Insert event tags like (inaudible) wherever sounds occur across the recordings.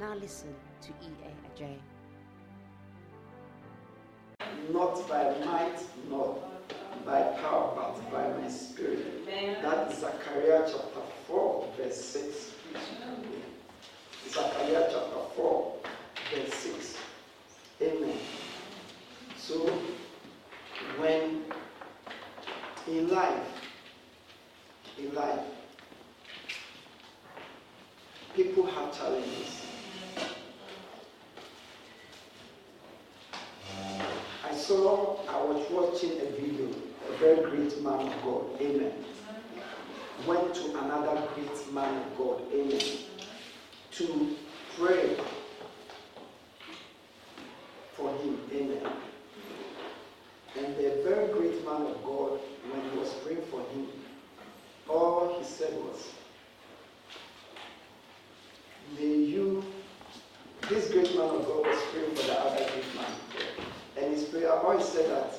Now listen to E.A. Adjei. Not by might, not by power, but by my spirit. That is Zechariah chapter 4, verse 6. Zechariah chapter 4, verse 6. Amen. So, when in life, in life, people have challenges. I saw, I was watching a video, a very great man of God, amen. Went to another great man of God, amen, to pray for him, amen. And the very great man of God, when he was praying for him, all he said was, May you, this great man of God was praying for the other great man of God. And his prayer always said that,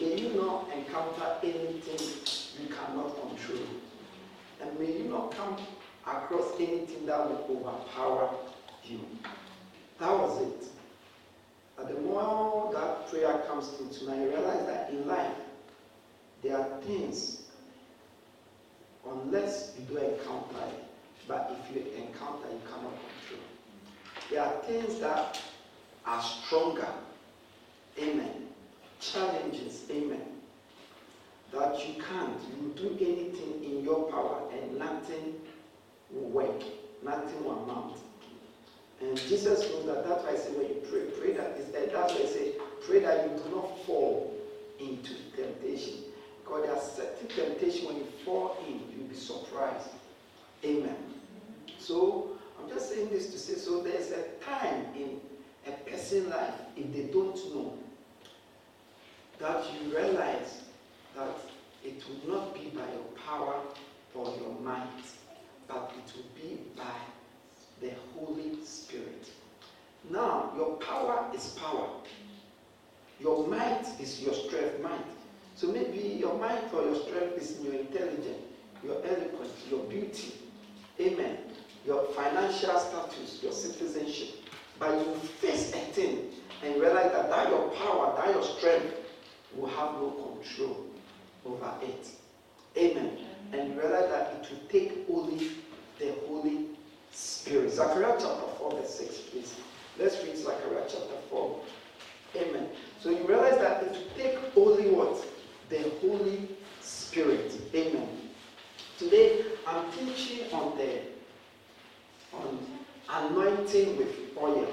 may you not encounter anything you cannot control. And may you not come across anything that will overpower you. That was it. But the more that prayer comes into mind, you realize that in life, there are things, unless you do encounter it, but if you encounter, you cannot control. There are things that are stronger Amen. Challenges. Amen. That you can't. You do anything in your power and nothing will work. Nothing will amount. And Jesus knows that. That's why I say when you pray, pray that that's why I say pray that you do not fall into temptation. Because there are certain temptation when you fall in, you'll be surprised. Amen. So I'm just saying this to say so there's a time in a person's life if they don't know that you realize that it will not be by your power or your might, but it will be by the Holy Spirit. Now, your power is power. Your might is your strength, might. So maybe your might or your strength is in your intelligence, your eloquence, your beauty. Amen. Your financial status, your citizenship. But you face a thing and realize that that your power, that your strength will have no control over it. Amen. And realize that it will take only the Holy Spirit. Zechariah chapter 4, verse 6, please. Let's read Zechariah chapter 4. Amen. So you realize that it will take only what? The Holy Spirit. Amen. Today I'm teaching on the on anointing with oil.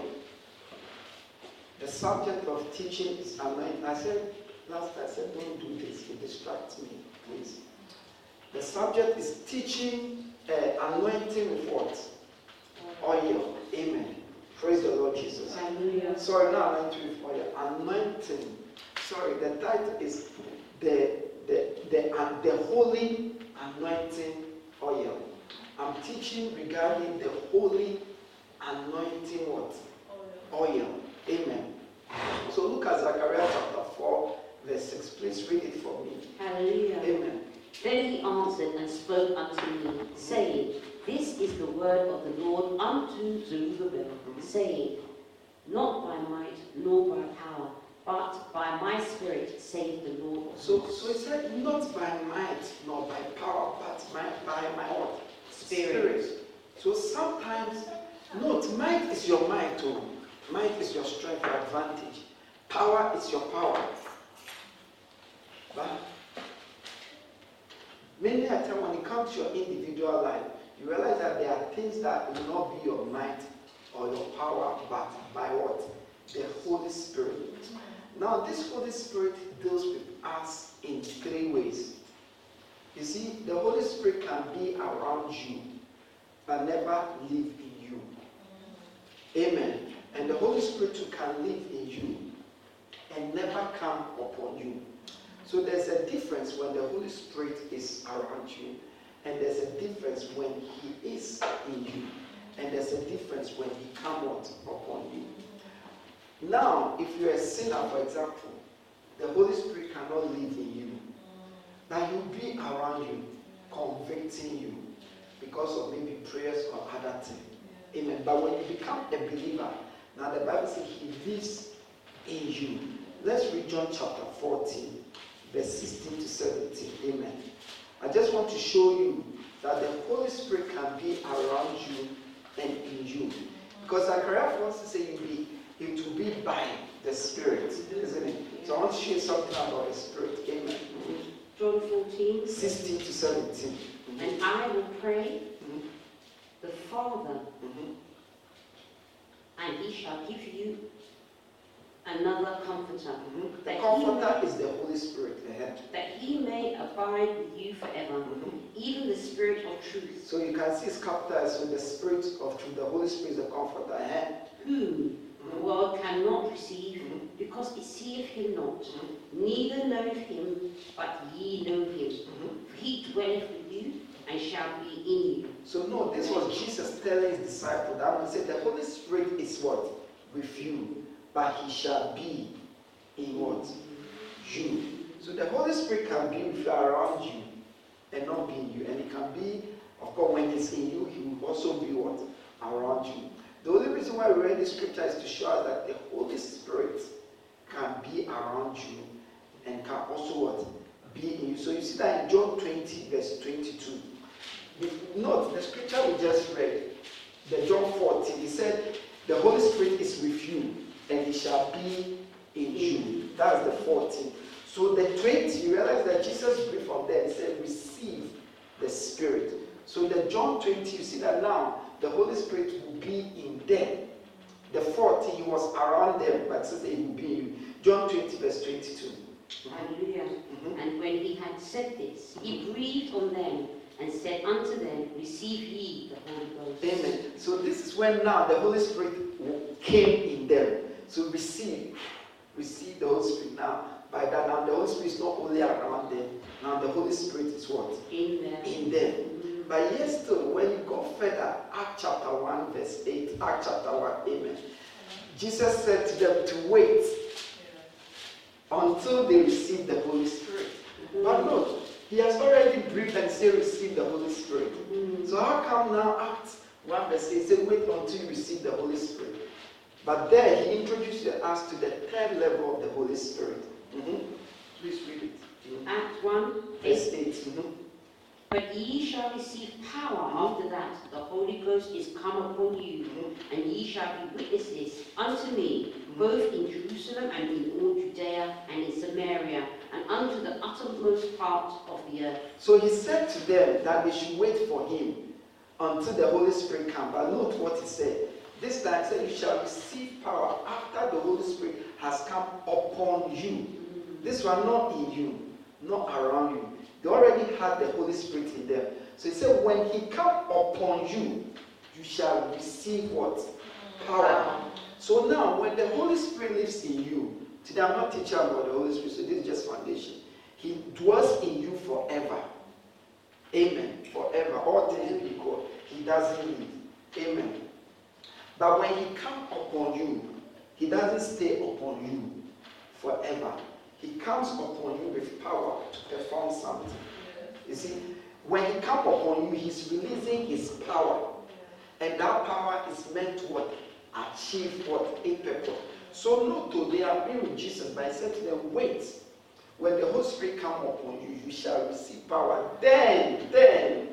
The subject of teaching is anointing. I said last I said don't do this, it distracts me, please. The subject is teaching uh, anointing with what? Oil. Amen. Praise the Lord Jesus. Hallelujah. Sorry, not anointing with oil. Anointing. Sorry, the title is the the the uh, the holy anointing oil. I'm teaching regarding the holy anointing what? Oil. Amen. So look at Zechariah chapter 4, verse 6. Please read it for me. Hallelujah. Amen. Then he answered and spoke unto me, saying, This is the word of the Lord unto Zerubbabel, saying, Not by might nor by power, but by my spirit, saith the Lord So, hosts." so it said, not by might nor by power, but my, by my what? Spirit. So sometimes, note, might is your might, too. Might is your strength, your advantage. Power is your power. But many a time when it comes to your individual life, you realize that there are things that will not be your might or your power, but by what? The Holy Spirit. Now, this Holy Spirit deals with us in three ways. You see, the Holy Spirit can be around you, but never live in you. Amen. And the Holy Spirit too can live in you and never come upon you. So there's a difference when the Holy Spirit is around you, and there's a difference when He is in you, and there's a difference when He comes upon you. Now, if you're a sinner, for example, the Holy Spirit cannot live in you. Now he'll be around you, convicting you because of maybe prayers or other things. Amen. But when you become a believer, now the Bible says he lives in you. Let's read John chapter 14, verse 16 to 17. Amen. I just want to show you that the Holy Spirit can be around you and in you. Because Zechariah wants to say it, be, it will be by the Spirit, isn't it? So I want to share something about the Spirit. Amen. John 14. 16 to 17. And I will pray Mhm. the Father, Mhm. and he shall give you another comforter, Mhm. The he, Comforter is the Holy Spirit. uh-huh. that he may abide with you forever, Mhm. even the Spirit of truth, So you can see is with the Spirit of truth. The Holy Spirit is the Comforter. uh-huh. whom the world cannot receive, Mhm. because it seeth him not, neither knoweth him, but ye know him. For he dwelleth with you, and shall be in you. So no, this was Jesus telling his disciple that he said the Holy Spirit is what? With you, but he shall be in what? You. So the Holy Spirit can be with you around you and not be in you. And it can be, of course, when he's in you, he will also be what? Around you. The only reason why we read the scripture is to show us that the Holy Spirit can be around you and can also what? Be in you. So you see that in John 20, verse 22. Note the scripture we just read, the John 14, he said, The Holy Spirit is with you, and he shall be in you. That's the 14. So the 20, you realize that Jesus breathed from there, he said, Receive the Spirit. So in the John 20, you see that now the Holy Spirit will be in them. The 40, he was around them, but says he will be in you. John 20, verse 22. Hallelujah. Mhm. And when he had said this, he breathed on them and said unto them, Receive ye the Holy Ghost. Amen. So this is when now the Holy Spirit came in them. So receive, receive the Holy Spirit now. By that now the Holy Spirit is not only around them. Now the Holy Spirit is what? In them. In them. But yes, still, when you go further, Act chapter 1, verse 8, Act chapter 1, amen. Jesus said to them to wait until they receive the Holy Spirit. But look, he has already breathed and said, receive the Holy Spirit. Mhm. So how come now Act 1 verse 8 says wait until you receive the Holy Spirit? But there he introduced us to the third level of the Holy Spirit. Mhm. Please read it. Act 1, Verse 8. 8. But ye shall receive power after that the Holy Ghost is come upon you, and ye shall be witnesses unto me, both in Jerusalem and in all Judea and in Samaria, and unto the uttermost part of the earth. So he said to them that they should wait for him until the Holy Spirit come. But note what he said. This time he said, You shall receive power after the Holy Spirit has come upon you. Mm-hmm. This one not in you, not around you. They already had the Holy Spirit in them. So he said, When he come upon you, you shall receive what? Power. So now, when the Holy Spirit lives in you, today I'm not teaching about the Holy Spirit, so this is just foundation. He dwells in you forever. Amen. Forever. All things because. He doesn't leave. Amen. But when he come upon you, he doesn't stay upon you forever. He comes upon you with power to perform something. You see, when he comes upon you, he's releasing his power. And that power is meant to what? Achieve what? A purpose. So look to they have been with Jesus, but he said to them, wait. When the Holy Spirit come upon you, you shall receive power. Then, then.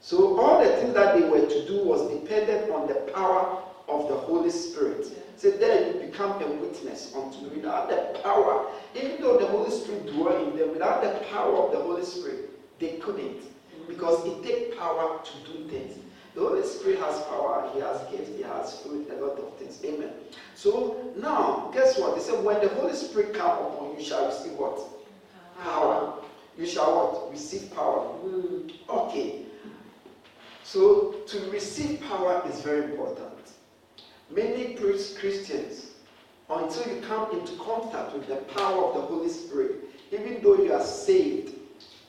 So all the things that they were to do was dependent on the power of the Holy Spirit. So then you become a witness unto me. Without the power, even though the Holy Spirit dwell in them, without the power of the Holy Spirit, they couldn't. Because it takes power to do things. The Holy Spirit has power, He has gifts, He has food, a lot of things. Amen. So now, guess what? They said, when the Holy Spirit come upon you, you shall receive what? Power. You shall what? Receive power. Mhm. Okay. So to receive power is very important. Many Christians, until you come into contact with the power of the Holy Spirit, even though you are saved,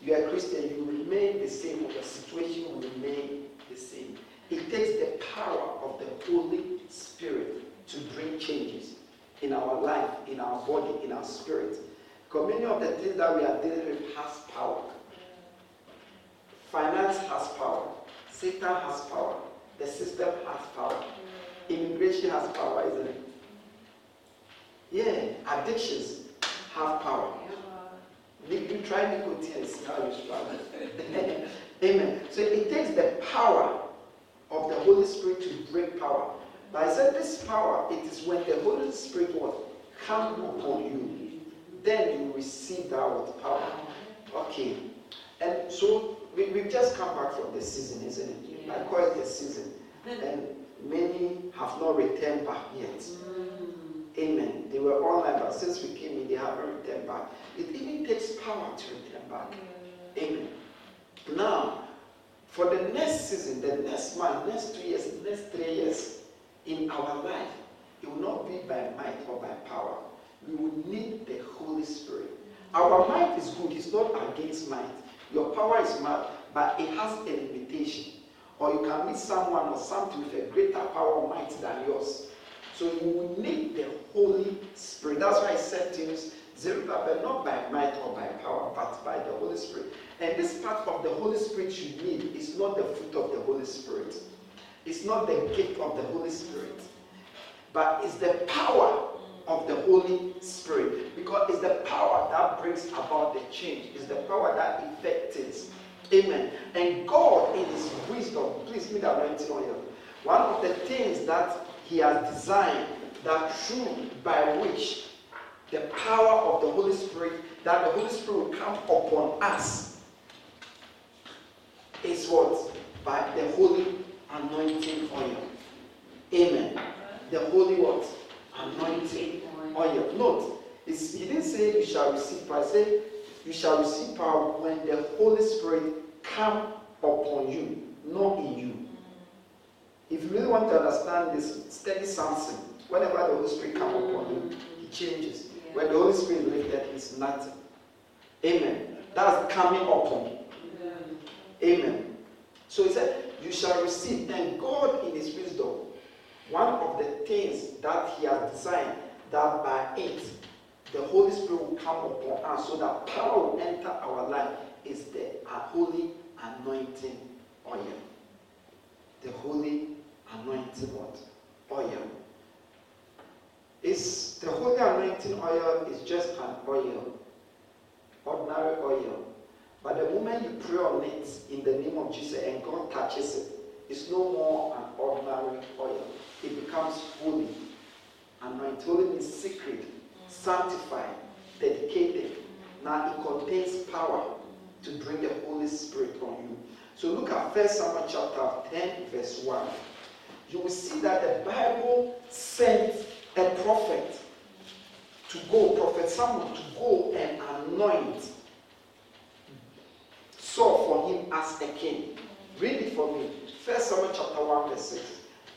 you are a Christian, you remain the same, or the situation will remain the same. It takes the power of the Holy Spirit to bring changes in our life, in our body, in our spirit. Because many of the things that we are dealing with has power. Finance has power. Satan has power. The system has power. Immigration has power, isn't it? Yeah, addictions have power. You try nicotine and see how you struggle. (laughs) Amen. So it takes the power of the Holy Spirit to break power. But I said this power, it is when the Holy Spirit will come upon you, then you receive that with power. Okay. And so we, we've just come back from the season, isn't it? I call it the season. And many have not returned back yet. Mm. Amen. They were online, but since we came in, they haven't returned back. It even takes power to return back. Mm. Amen. Now, for the next season, the next month, next two years, next three years in our life, it will not be by might or by power. We will need the Holy Spirit. Our might is good, it's not against might. Your power is mad, but it has a limitation. Or you can meet someone or something with a greater power or might than yours. So you will need the Holy Spirit. That's why I said you, Zerubbabel, not by might or by power, but by the Holy Spirit. And this part of the Holy Spirit you need is not the fruit of the Holy Spirit. It's not the gift of the Holy Spirit. But it's the power of the Holy Spirit. Because it's the power that brings about the change. It's the power that effects. Amen. And God, in His wisdom, please meet that anointing on you. One of the things that He has designed, that through by which the power of the Holy Spirit, that the Holy Spirit will come upon us, is what? By the holy anointing oil. Amen. The holy what? Anointing oil. Note, he didn't say you shall receive power. He said you shall receive power when the Holy Spirit come upon you, not in you. If you really want to understand this, study something. Whenever the Holy Spirit come upon you, he changes. When the Holy Spirit lifted, he's nothing. Amen. That's coming upon. Amen. So he said, You shall receive. And God, in his wisdom, one of the things that he has designed, that by it, the Holy Spirit will come upon us so that power will enter our life, is the holy anointing oil. The holy anointing what? Oil. Is the holy anointing oil is just an oil, ordinary oil. But the moment you pray on it in the name of Jesus and God touches it, it's no more an ordinary oil. It becomes holy. Anointed holy means secret, sanctified, dedicated. Now it contains power to bring the Holy Spirit on you. So look at 1 Samuel chapter 10, verse 1. You will see that the Bible sent a prophet to go, Prophet Samuel, to go and anoint Saul for him as a king. Read it for me. First Samuel chapter 1, verse 6.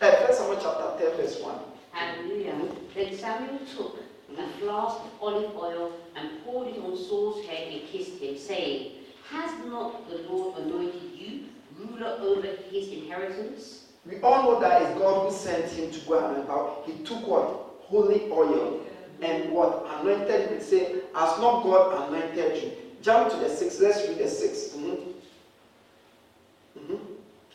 Uh, Samuel chapter 10, verse 1. Hallelujah. Then Samuel took a flask of olive oil and poured it on Saul's head and kissed him, saying, Has not the Lord anointed you ruler over his inheritance? We all know that it's God who sent him to go and about. He took what? Holy oil. And what? Anointed him. Say, Has not God anointed you? Jump to the six. Let's read the 6 mm-hmm. Mm-hmm.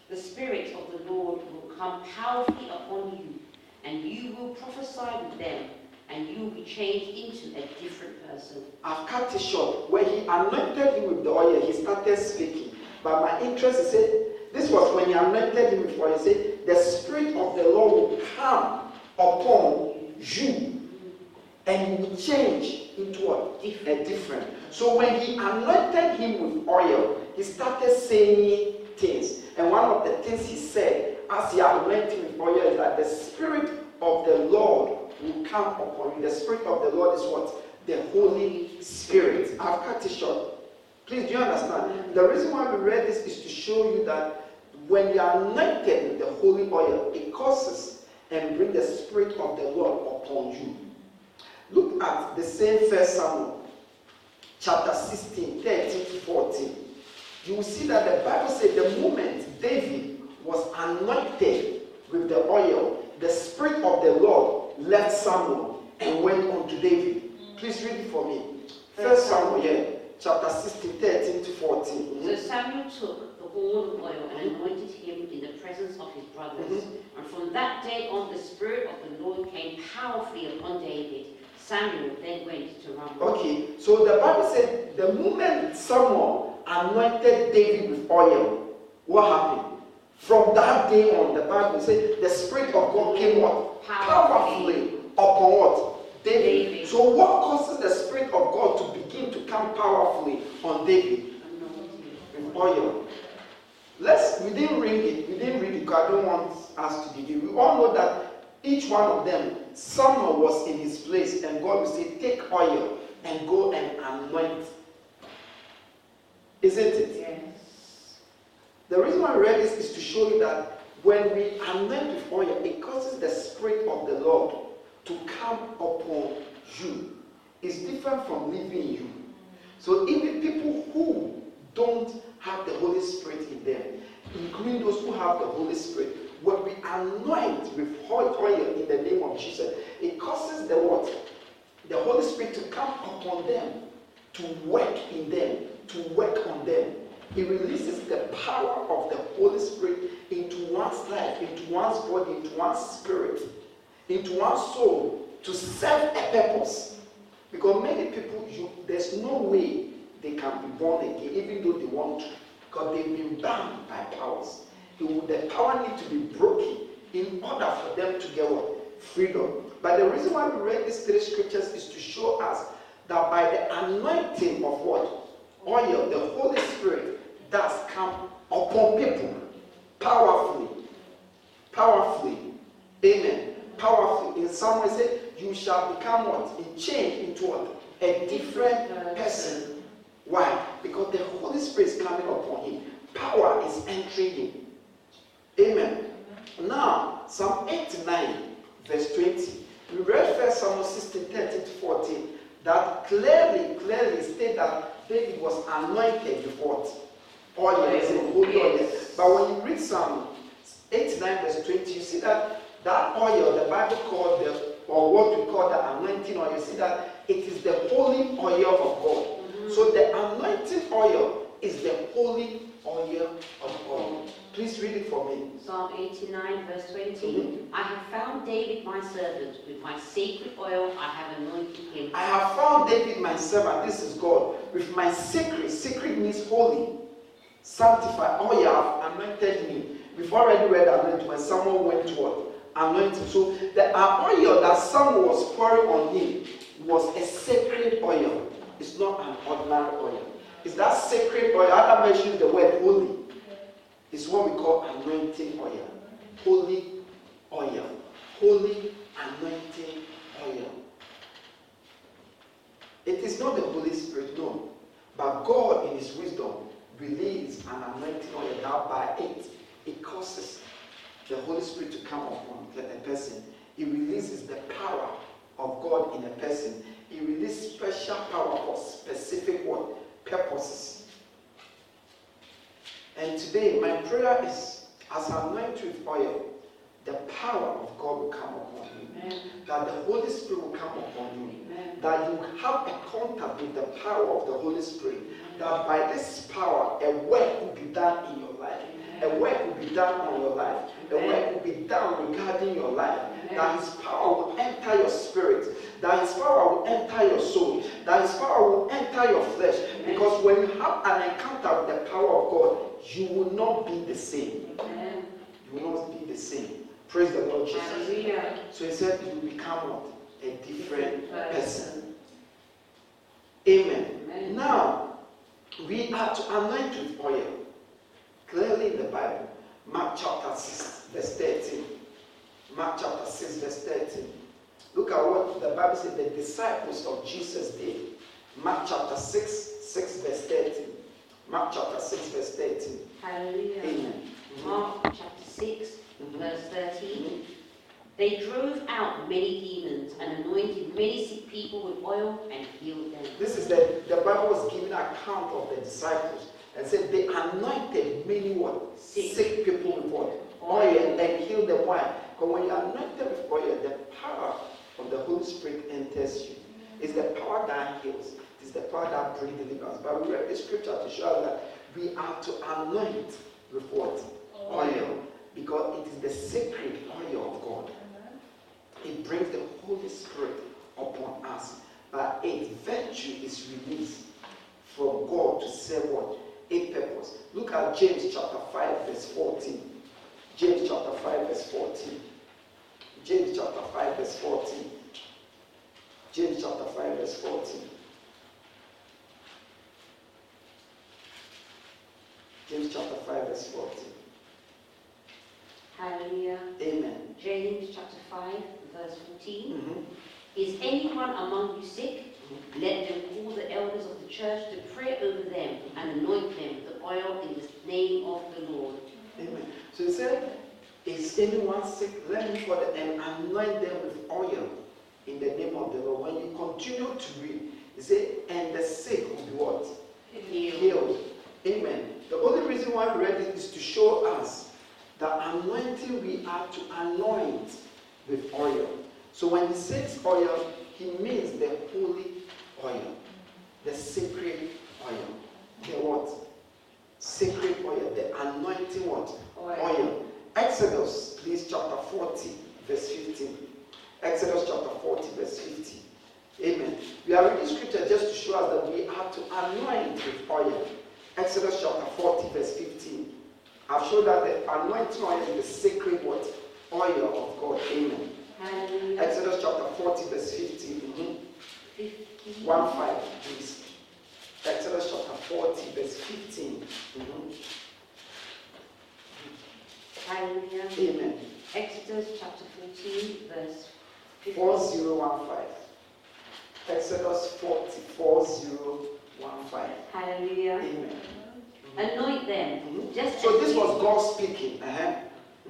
The Spirit of the Lord will come powerfully upon you, and you will prophesy with them, and you will be changed into a different person. I've cut it short. When he anointed him with the oil, he started speaking. But my interest is said, this was when he anointed him oil. He said, The Spirit of the Lord will come upon you, and you will change into? A different. So when he anointed him with oil, he started saying things. And one of the things he said as he anointed him with oil is that the Spirit of the Lord will come upon you. The Spirit of the Lord is what? The Holy Spirit. I've cut it short. Please, do you understand? The reason why we read this is to show you that when you are anointed with the holy oil, it causes and bring the Spirit of the Lord upon you. Look at the same First Samuel, chapter 16, 13 to 14. You will see that the Bible said the moment David was anointed with the oil, the Spirit of the Lord left Samuel and went on to David. Please read it for me. First Samuel, yeah, chapter 16, 13 to 14. Mm-hmm. So Samuel took the horn of oil and anointed him in the presence of his brothers. Mm-hmm. And from that day on, the Spirit of the Lord came powerfully upon David. Samuel then went to Ramah. Okay, so the Bible said the moment Samuel anointed David with oil, what happened? From that day on, the Bible says the Spirit of God came what? Powerfully upon what? David. David. So what causes the Spirit of God to begin to come powerfully on David? With oil. Let's we didn't read it, we didn't read it because I don't want us to begin. We all know that each one of them, someone was in his place, and God will say, Take oil and go and anoint. Isn't it? The reason why I read this is to show you that when we anoint with oil, it causes the Spirit of the Lord to come upon you. It's different from leaving you. So even people who don't have the Holy Spirit in them, including those who have the Holy Spirit, when we anoint with oil in the name of Jesus, it causes the what? The Holy Spirit to come upon them, to work in them, to work on them. It releases the power of the Holy Spirit into one's life, into one's body, into one's spirit, into one's soul to serve a purpose. Because many people, you, there's no way they can be born again, even though they want to, because they've been bound by powers. The power need to be broken in order for them to get what? Freedom. But the reason why we read these three scriptures is to show us that by the anointing of what? Oil, the Holy Spirit does come upon people powerfully. Powerfully. Amen. Powerfully. In some way, say, you shall become what? A change into what? A different person. Why? Because the Holy Spirit is coming upon him. Power is entering him. Amen. Now, Psalm 89, verse 20. We read first Psalm 16, 13 to 14. That clearly, clearly state that David was anointed what? Oil. Yes. But when you read Psalm 89, verse 20, you see that that oil, the Bible called the, or what we call the anointing oil, you see that it is the holy oil of God. So the anointing oil is the holy oil of God. Please read it for me. Psalm 89, verse 20. Mm-hmm. I have found David my servant. With my sacred oil I have anointed him. I have found David my servant. This is God. With my sacred. Sacred means holy. Sanctified. Oh, yeah, anointed me. We've already read anointed when someone went to what? Anointed. So the oil that someone was pouring on him was a sacred oil. It's not an ordinary oil. It's that sacred oil. Adam mentioned the word holy. It's what we call anointing oil. Holy oil. Holy anointing oil. It is not the Holy Spirit, no. But God, in His wisdom, released an anointing oil that by it, it causes the Holy Spirit to come upon a person. It releases the power of God in a person It releases special power for specific what? Purposes. And today, my prayer is as I'm anointed with oil, the power of God will come upon. Amen. That the Holy Spirit will come upon you. Amen. That you have a contact with the power of the Holy Spirit. That by this power, a work will be done in your life. A work will be done on your life. A work will be done regarding your life. That His power will enter your spirit. That His power will enter your soul. That His power will enter your flesh. Because when you have an encounter with the power of God, you will not be the same. You will not be the same. Praise the Lord Jesus. So He said you will become what? A different person. Amen. Amen. Now, we are to anoint with oil. Clearly in the Bible, Mark chapter 6, verse 13. Mark chapter 6, verse 13. Look at what the Bible said the disciples of Jesus did. Mark chapter 6, 6, verse 13. Mark chapter 6, verse 13. Hallelujah. Amen. Mark chapter 6, mm-hmm. verse 13. Mm-hmm. They drove out many demons and anointed many sick people with oil and healed them. This is the, the Bible was giving account of the disciples and said they anointed many what? Sick. Sick people with what? Oil and healed them. Why? Because when you anoint anointed with oil, the power of the Holy Spirit enters you. It's the power that heals. It's the power that brings deliverance. But we read the scripture to show us that we are to anoint with what? Oil. Because it is the sacred oil of God. It brings the Holy Spirit upon us. But a virtue is released from God to serve what? A purpose. Look at James chapter 5, verse 14. James chapter 5, verse 14. James chapter 5, verse 14. James chapter 5, verse 14. James chapter 5, verse 14. Hallelujah. Amen. James chapter 5, verse 14. Mhm. Is anyone among you sick? Let them call the elders of the church to pray over them and anoint them with the oil in the name of the Lord. Amen. So he said, Is anyone sick? Let me for them and anoint them with oil in the name of the Lord. When you continue to read, he said, And the sick will be what? Healed. Healed. Amen. The only reason why we read it is to show us the anointing we are to anoint with oil. So when he says oil, he means the holy oil, the sacred oil. The what? Sacred oil, the anointing what? Oil. Oil. Exodus, please, chapter 40, verse 15. Exodus chapter 40, verse 15. Amen. We are reading scripture just to show us that we are to anoint with oil. Exodus chapter 40, verse 15. I've shown that the anointing oil is the sacred what? Oil of God. Amen. Hallelujah. Exodus chapter 40, verse 15. Mhm. 15. 1 5, please. Exodus chapter 40, verse 15. Mhm. Hallelujah. Amen. Exodus chapter 14, verse 15. 4015. Exodus 40, 4015. Hallelujah. Amen. Anoint them, Mhm. just So as this you- was God speaking. Uh-huh.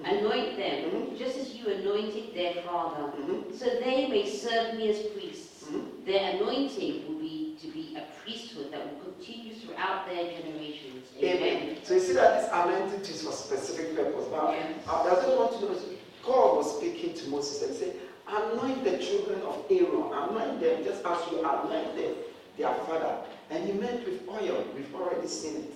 Anoint them, Mhm. just as you anointed their father, Mhm. so they may serve me as priests. Mhm. Their anointing will be to be a priesthood that will continue throughout their generations. Amen. So you see that this anointing is for specific purpose. Now, Yes. I I just want to know, God was speaking to Moses and said, anoint the children of Aaron, anoint them just as you anointed their father. And he meant with oil, we've already seen it.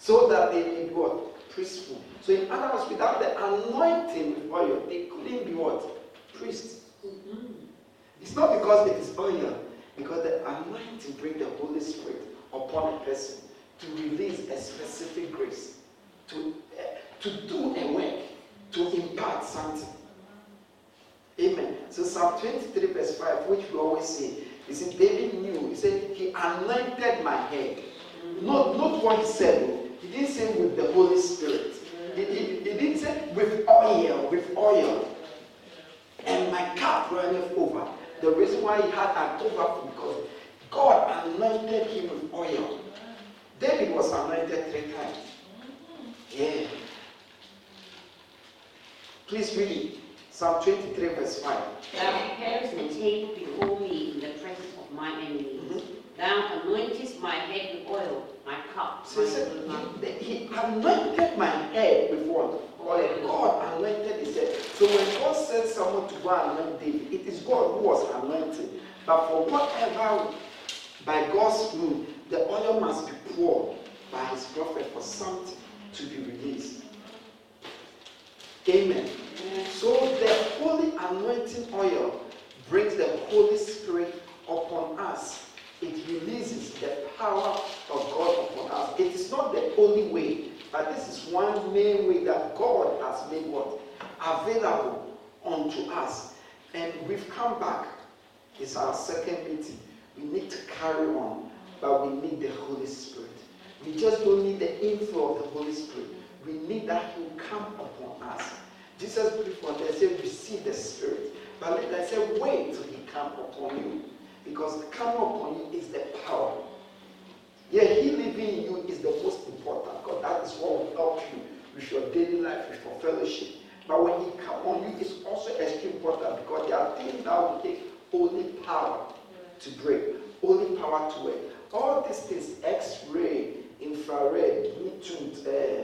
So that they may be what? Priestful. So in other words, without the anointing with oil, they couldn't be what? Priests. Mhm. It's not because it is oil, because the anointing brings the Holy Spirit upon a person to release a specific grace, to, uh, to do a work, to impart something. Amen. So Psalm 23 verse 5, which we always say, he said, David knew, he said, he anointed my head. Not, not what he said. He didn't say with the Holy Spirit. He, he, he didn't say with oil, with oil. And my cup runneth over. The reason why he had an overflow because God anointed him with oil. David was anointed three times. Yeah. Please read it. Psalm 23, verse 5. Thou preparest a table before me in the presence of my enemies. Mhm. Thou anointest my head with oil, my cup So he said, he, he anointed my head with what? Oil. God anointed his head. So when God sends someone to go and anoint David, it is God who was anointed. But for whatever, by God's rule, the oil must be poured by his prophet for something to be released. Amen. So the holy anointing oil brings the Holy Spirit upon us. It releases the power of God upon us. It is not the only way, but this is one main way that God has made what? Available unto us. And we've come back. It's our second meeting. We need to carry on, but we need the Holy Spirit. We just don't need the inflow of the Holy Spirit. We need that He will come upon us. Jesus before they said, receive the Spirit. But later I said, wait till He come upon you. Because come upon you is the power. Yeah, He living in you is the most important because that is what will help you with your daily life, with your fellowship. But when He come on you, it's also extremely important because there are things that will take only power to break, only power to work. All these things, X-ray, infrared, Bluetooth, uh,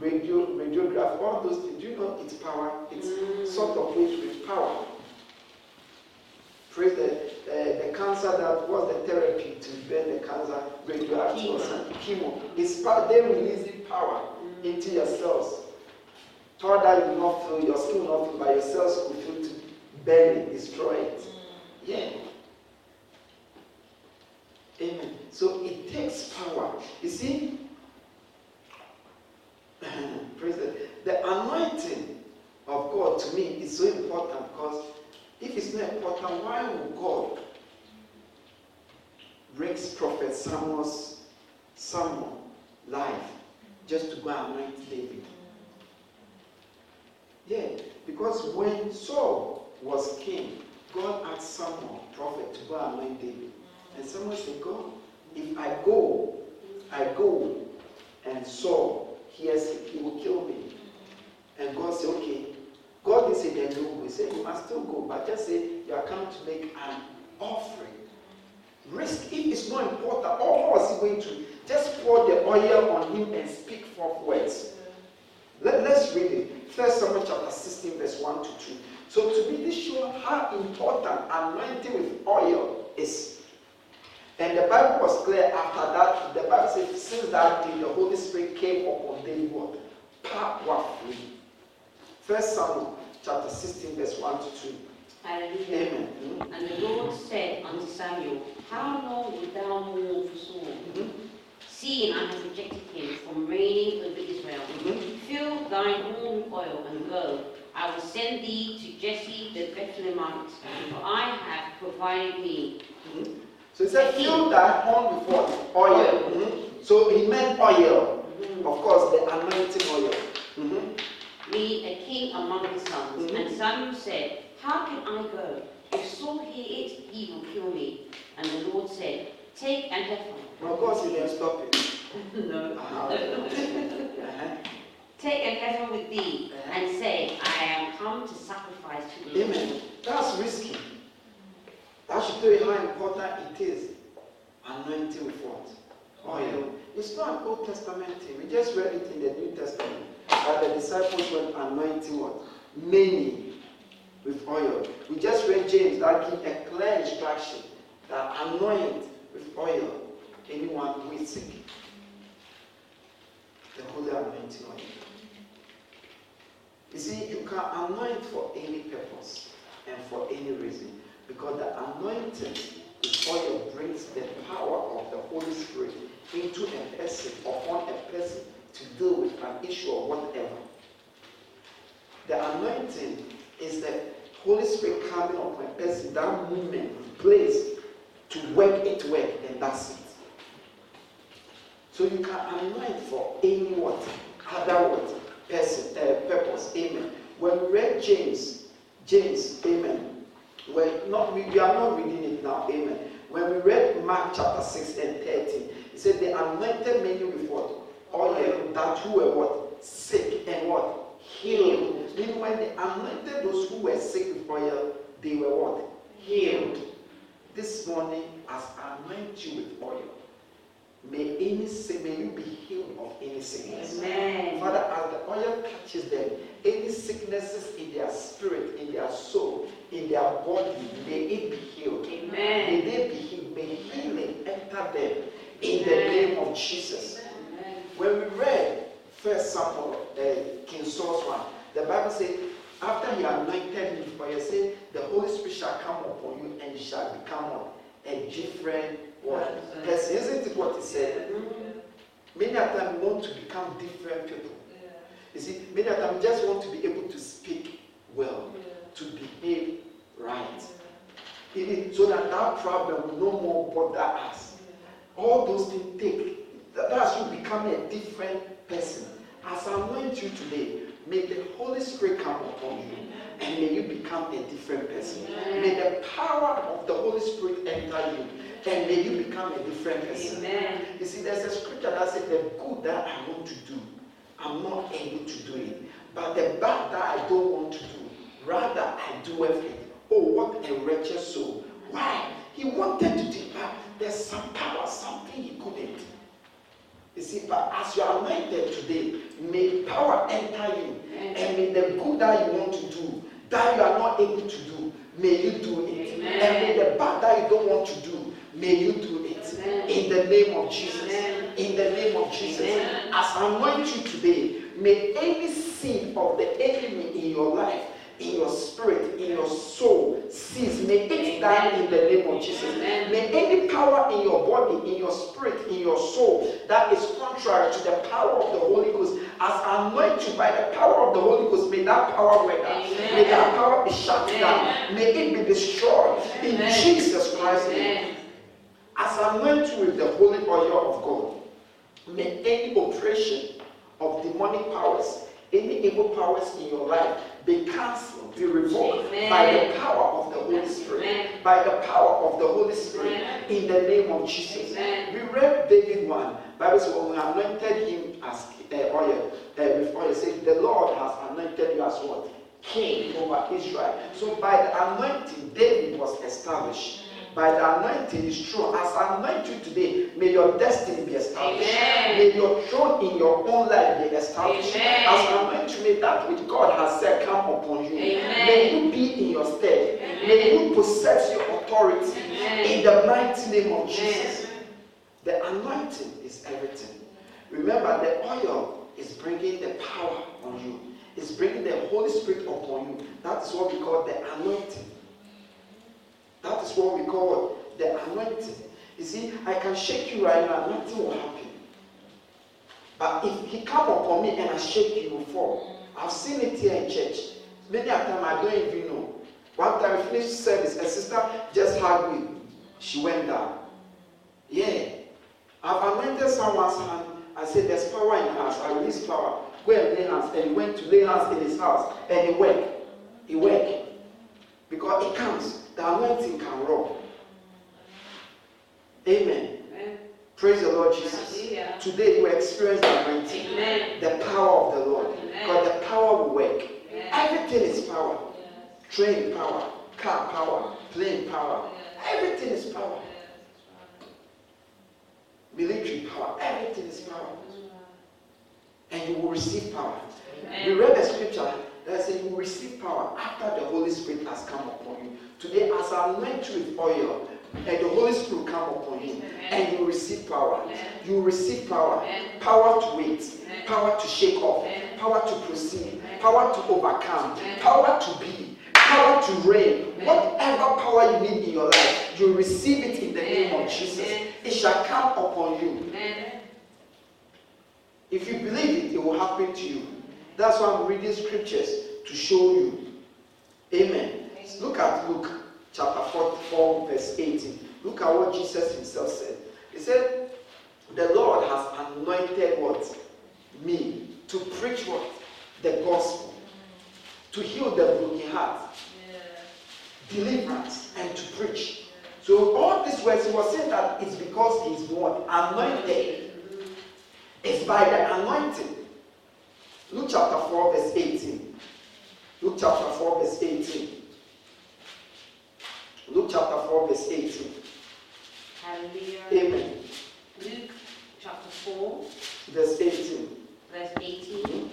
radio, radiograph, all those things, do you know it's power? It's mm. sort of with power. Praise the, the cancer that was the therapy to burn the cancer, radioactive or something, chemo. It's power, they releasing power mm. into your cells. Thought that you not feel, your skin will not feel, but your cells will feel to burn it, destroy it. Mm. Yeah. Amen. So it takes power. You see, (clears throat) praise the, the anointing of God to me is so important because if it's not important, why would God raise Prophet Samuel's Samuel life just to go and anoint David? Yeah, because when Saul was king, God asked Samuel, prophet, to go and anoint David. And Samuel said, God, if I go, I go, and Saul hears it, he will kill me. And God said, okay. God didn't say then no go. He said, you must still go, but just say you are coming to make an offering. Risk it's not important. All was he going to just pour the oil on him and speak forth words. Let, us read it. First Samuel chapter 16, verse 1 to 2. So to this sure how important anointing with oil is. And the Bible was clear after that. The Bible says, since that day, the Holy Spirit came upon David? Powerfully. First Samuel chapter 16, verse 1 to 2. Hallelujah. Amen. Mm-hmm. And the Lord said unto Samuel, How long wilt thou mourn for Saul? Mm-hmm. Seeing I have rejected him from reigning over Israel, mm-hmm. fill thine horn with oil and go. I will send thee to Jesse the Bethlehemite, for I have provided me. Mm-hmm. So he said, fill thy horn with? Oil. oil. Mm-hmm. So he meant oil. Of course, the anointing oil. Me, a king among his sons. Mm-hmm. And Samuel said, How can I go? If Saul hear it, he will kill me. And the Lord said, Take and heifer. Well, of course, he didn't stop it. (laughs) no. uh-huh. Take an heifer with thee and say, I am come to sacrifice to the Amen. That's risky. That should tell you how important it is. Anointing with what? Oil. It's not an Old Testament thing. We just read it in the New Testament. That the disciples were anointing what? Many with oil. We just read James that give a clear instruction that anoint with oil anyone who is sick. The holy anointing oil. You see, you can anoint for any purpose and for any reason because the anointing, the oil, brings the power of the Holy Spirit into a person, upon a person to deal with an issue or whatever. The anointing is the Holy Spirit coming upon a person, that movement, place to work it work, and that's it. So you can anoint for any what, other what, person, uh, purpose. Amen. When we read James, James, amen. When not we, we are not reading it now, amen. When we read Mark chapter 6 and 13, he said they anointed many with what? That who were what? Sick and what? Healed. Meaning when they anointed those who were sick with oil, they were what? Healed. This morning, as I anoint you with oil, May any may you be healed of any sickness. Amen. Father, as the oil touches them, any sicknesses in their spirit, in their soul, in their body, may it be healed. Amen. May they be healed. May healing enter them in Amen. the name of Jesus. Amen. When we read First Samuel, uh, King Saul's one, the Bible said, after he anointed him for you, said, the Holy Spirit shall come upon you and you shall become a different what? Person. Isn't it what he said? Many of them want to become different people. You see, many of them just want to be able to speak well, to behave right. So that that problem will no more bother us. All those things take. That's you becoming a different person. As I anoint you today, may the Holy Spirit come upon you and may you become a different person. May the power of the Holy Spirit enter you and may you become a different person. Amen. You see, there's a scripture that says the good that I want to do, I'm not able to do it. But the bad that I don't want to do, rather I do it Oh, what a wretched soul. Why? He wanted to depart. There's some power, something he couldn't. You see, but as you are anointed today, may power enter you. And may the good that you want to do, that you are not able to do, may you do it. Amen. And may the bad that you don't want to do, may you do it. Amen. In the name of Jesus. Amen. In the name of Jesus. Amen. As I anoint you today, may any seed of the enemy in your life, in your spirit, in your soul, cease. May it die in the name of Jesus. Amen. May power in your body, in your spirit, in your soul that is contrary to the power of the Holy Ghost, as anointed by the power of the Holy Ghost, may that power wither. May that power be shut down. May it be destroyed in Amen. Jesus Christ's name. As anointed with the holy oil of God, may any oppression of demonic powers, any evil powers in your life be cancelled, be revoked by the power of the Holy Spirit. Amen. By the power of the Holy Spirit, Amen. in the name of Jesus. Amen. We read David 1. Bible says, when we anointed him as uh, oil, uh, with oil, says, the Lord has anointed you as what? King over Israel. So by the anointing, David was established. By the anointing is true. As I anoint you today, may your destiny be established. Amen. May your throne in your own life be established. Amen. As I anoint you, may that which God has said come upon you. Amen. May you be in your stead. May you possess your authority. In the mighty name of Jesus. The anointing is everything. Remember, the oil is bringing the power on you. It's bringing the Holy Spirit upon you. That is what we call the anointing. That is what we call the anointing. You see, I can shake you right now, nothing will happen. But if he come upon me and I shake you, you fall. I've seen it here in church. Many a time I don't even know. One time I finished service, a sister just hugged me. She went down. Yeah. I've anointed someone's hand. I said, There's power in hands. I release power. Go and lay hands. And he went to lay hands in his house. And he worked. He worked. Because it comes. The anointing can roll. Amen. Amen. Praise the Lord Jesus. Hallelujah. Today you experience the anointing. Amen. The power of the Lord. Amen. Because the power will work. Yes. Everything is power. Train power. Car power. Plane power. Everything is power. Military power. Everything is power. And you will receive power. We read the scripture that says you will receive power after the Holy Spirit has come upon you. Today, as I anoint you with oil, and the Holy Spirit will come upon you, and you will receive power. You will receive power. Power to wait, power to shake off, power to proceed, power to overcome, power to be, power to reign. Whatever power you need in your life, you will receive it in the name of Jesus. It shall come upon you. Amen. If you believe it, it will happen to you. That's why I'm reading scriptures to show you. Amen. Look at Luke chapter 44, verse 18. Look at what Jesus himself said. He said, The Lord has anointed what? Me to preach what? The gospel. To heal the broken heart, deliverance, and to preach. So all these words, he was saying that it's because he's what? Anointed. Mm-hmm. It's by the anointing. Luke chapter 4, verse 18. Luke chapter 4, verse 18. Luke chapter 4, verse 18. Hallelujah. Amen. Luke chapter 4, Verse 18. verse 18.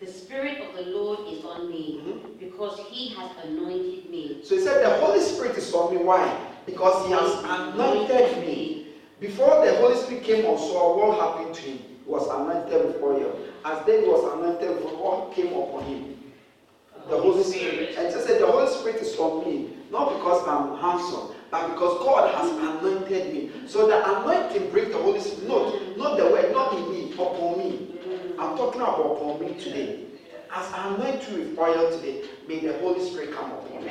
The Spirit of the Lord is on me Mhm. because he has anointed me. So he said, The Holy Spirit is on me. Why? Because he has anointed me. Before the Holy Spirit came on Saul, what happened to him? Was anointed with oil. As David was anointed with oil, came upon him? The Holy Spirit. And just said, The Holy Spirit is on me, not because I'm handsome, but because God has anointed me. So the anointing brings the Holy Spirit. Not, not the word, not in me, upon me. I'm talking about upon me today. As I anoint you with oil today, may the Holy Spirit come upon you.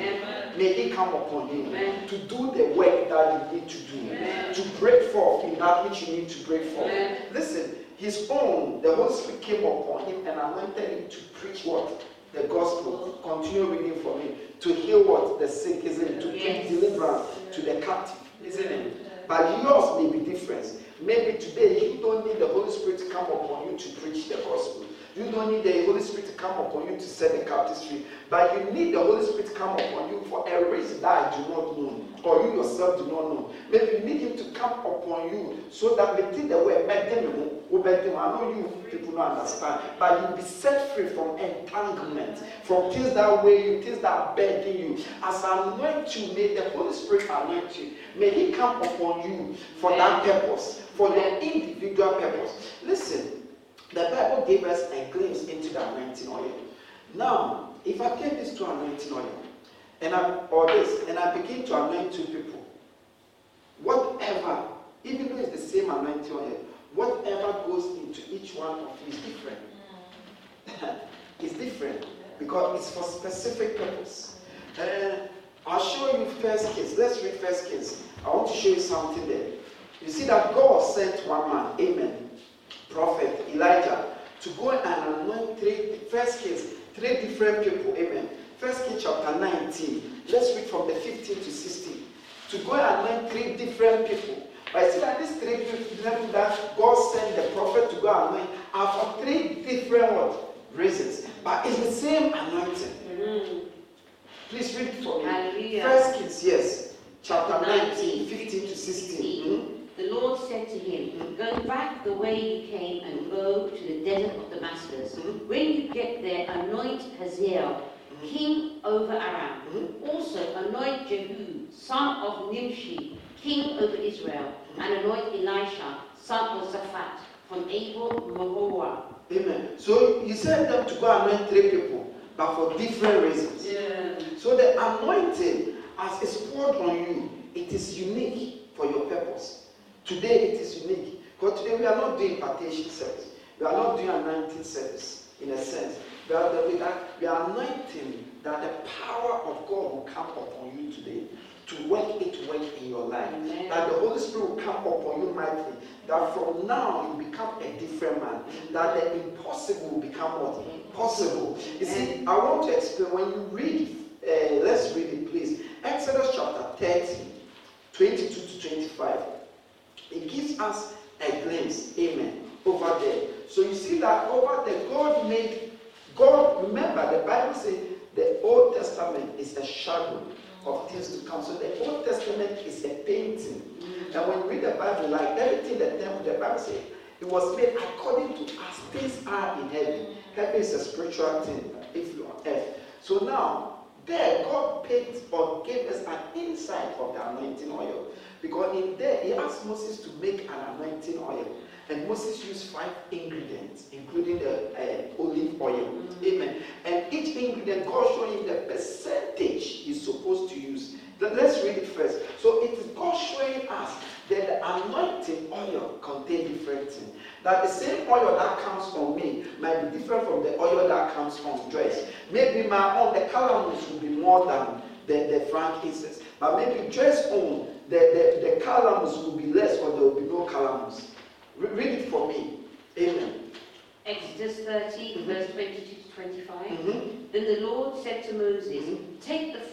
May it come upon you Amen. to do the work that you need to do, Amen. to break forth in that which you need to break forth. Amen. Listen, his own, the Holy Spirit came upon him and anointed him to preach what? The gospel. Continue reading for me. To heal what? The sick, isn't it? To bring Yes. deliverance to the captive, isn't it? But yours may be different. Maybe today you don't need the Holy Spirit to come upon you to preach the gospel. You don't need the Holy Spirit to come upon you to set the captives free. But you need the Holy Spirit to come upon you for a reason that I do not know, or you yourself do not know. Maybe you need Him to come upon you so that within the way, I know you people don't understand, but you'll be set free from entanglement, from things that weigh you, things that are burdening you. As I anoint you, may the Holy Spirit anoint you. May He come upon you for that purpose, for your individual purpose. Listen, the Bible gave us a glimpse into the anointing oil. Now, if I take this to anointing oil, and I, or this, and I begin to anoint two people, whatever, even though it's the same anointing oil, whatever goes into each one of you is different. Mm. (laughs) it's different because it's for specific purpose. Uh, I'll show you First Kings. Let's read First Kings. I want to show you something there. You see that God sent one man, Amen, prophet Elijah, to go and anoint three, First Kings, three different people, Amen. First Kings chapter 19. Let's read from the 15 to 16. To go and anoint three different people. But see that these three people that God sent the prophet to go and anoint are for three different what? reasons. But it's the same anointing. Mm-hmm. Please read it for me. First Kings, yes. Chapter 19, 15 to 16. Mm-hmm. The Lord said to him. Go back the way you came and go to the desert of Damascus. Mm-hmm. When you get there, anoint Hazael, mm-hmm. king over Aram. Mm-hmm. Also anoint Jehu, son of Nimshi, king over Israel, mm-hmm. and anoint Elisha, son of Shaphat, from Abel Meholah. Amen. So he sent them to go anoint three people but for different reasons. Yeah. So the anointing, as it's poured on you, it is unique for your purpose. Today it is unique. Because today we are not doing impartation service. We are not doing anointing service, in a sense. We are, we are, we are anointing that the power of God will come upon you today to work it work in your life. Amen. That the Holy Spirit will come upon you mightily. That from now you become a different man. That the impossible will become what? Possible. You see, I want to explain when you read, uh, let's read it please. Exodus chapter 30, 22 to 25. It gives us a glimpse, amen, over there. So you see that over there, God made, God, remember the Bible says the Old Testament is a shadow of things to come. So the Old Testament is a painting. And when you read the Bible, like everything the temple, the Bible says, it was made according to as things are in heaven. Heaven is a spiritual thing, if you on earth. So now, there, God paid or gave us an insight of the anointing oil. Because in there, he asked Moses to make an anointing oil. And Moses used five ingredients, including the uh, olive oil. Mm-hmm. Amen. And each ingredient, God showing him the percentage he's supposed to use. Let's read it first. So it is God showing us that the anointing oil contains different things. That the same oil that comes from me might be different from the oil that comes from dress. Maybe my own, the calamus will be more than the, the frankincense. But maybe dress own, the, the, the calamus will be less or there will be no calamus. Read it for me. Amen. Exodus 30, mm-hmm. verse 22 to 25. Mm-hmm. Then the Lord said to Moses, mm-hmm. Take the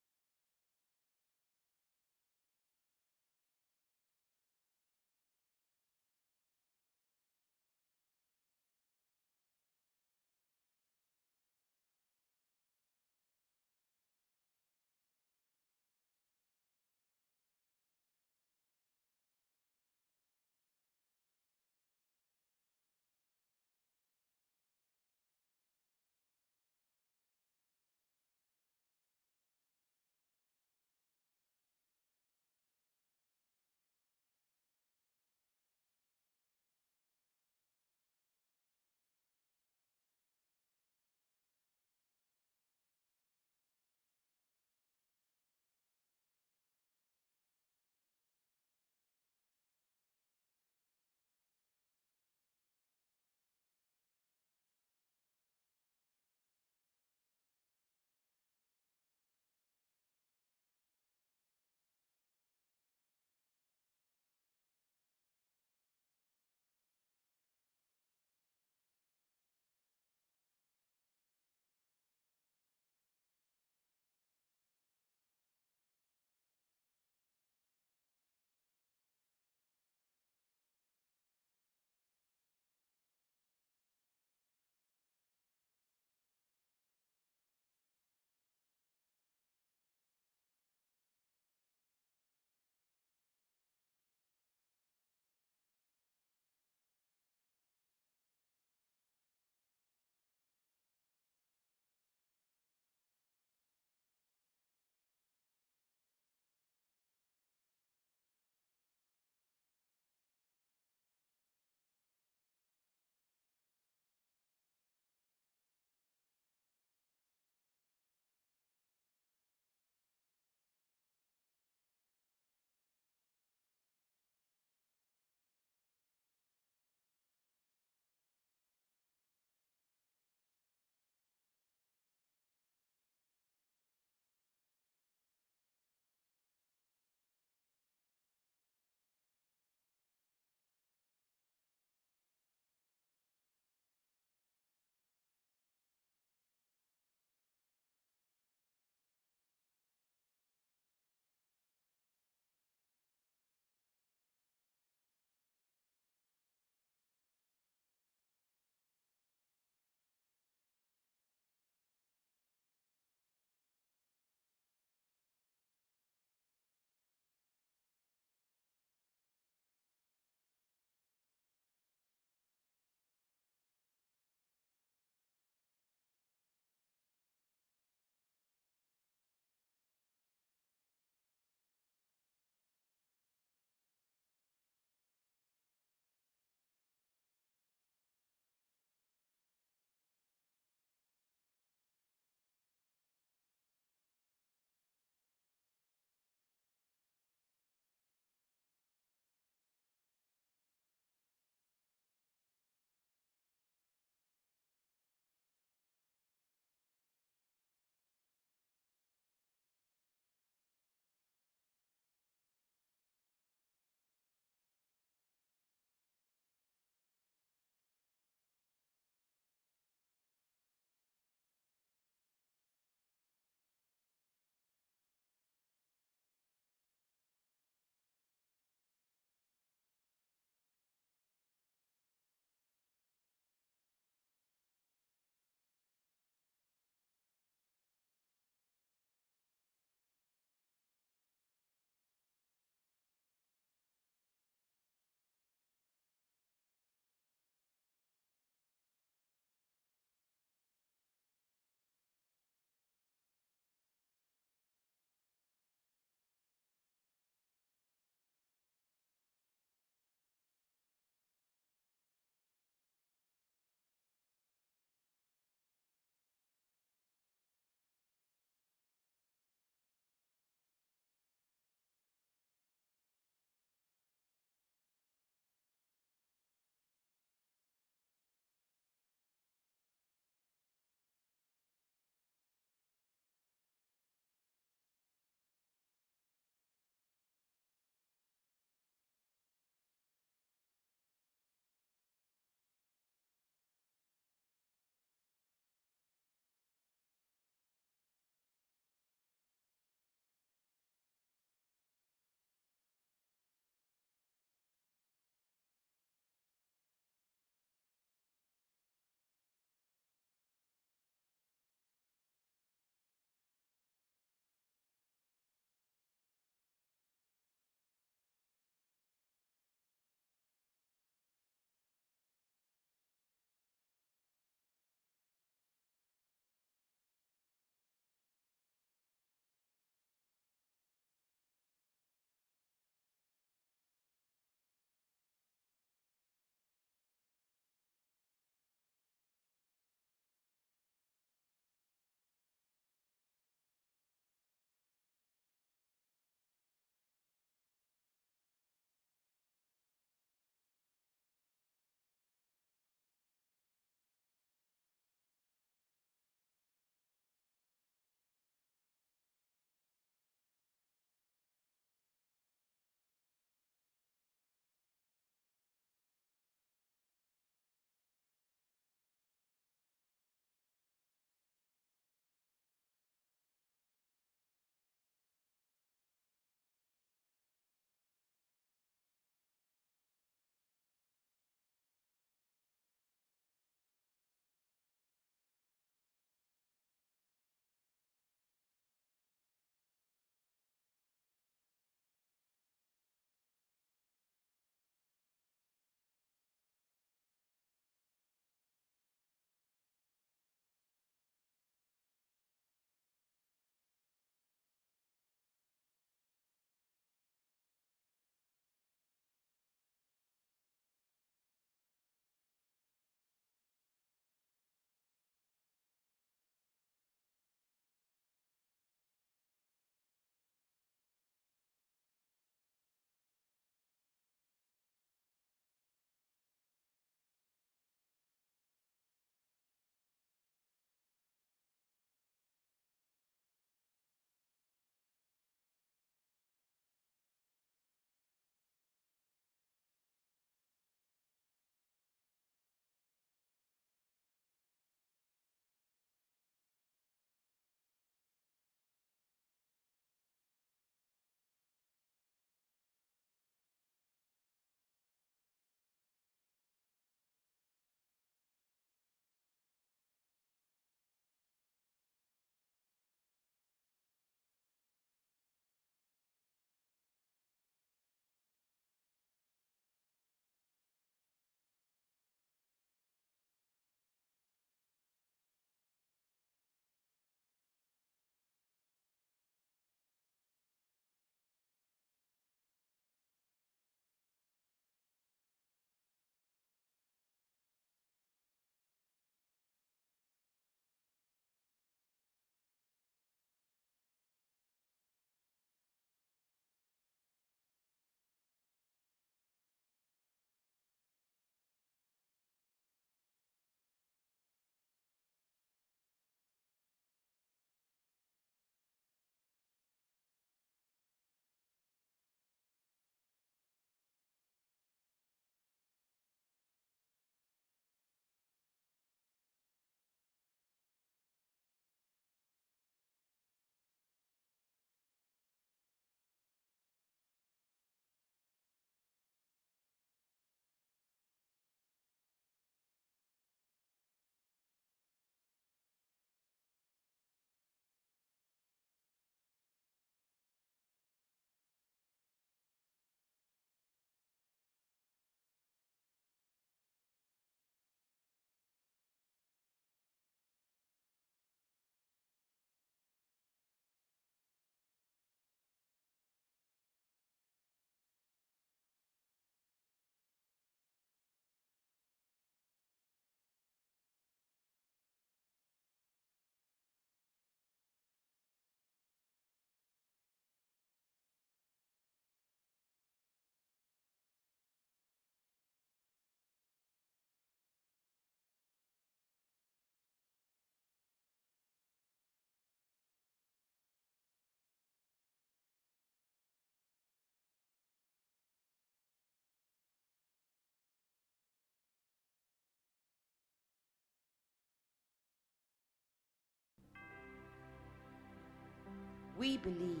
We believe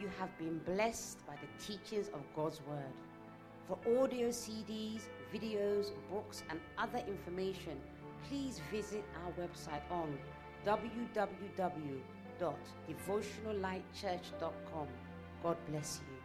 you have been blessed by the teachings of God's Word. For audio CDs, videos, books, and other information, please visit our website on www.devotionallightchurch.com. God bless you.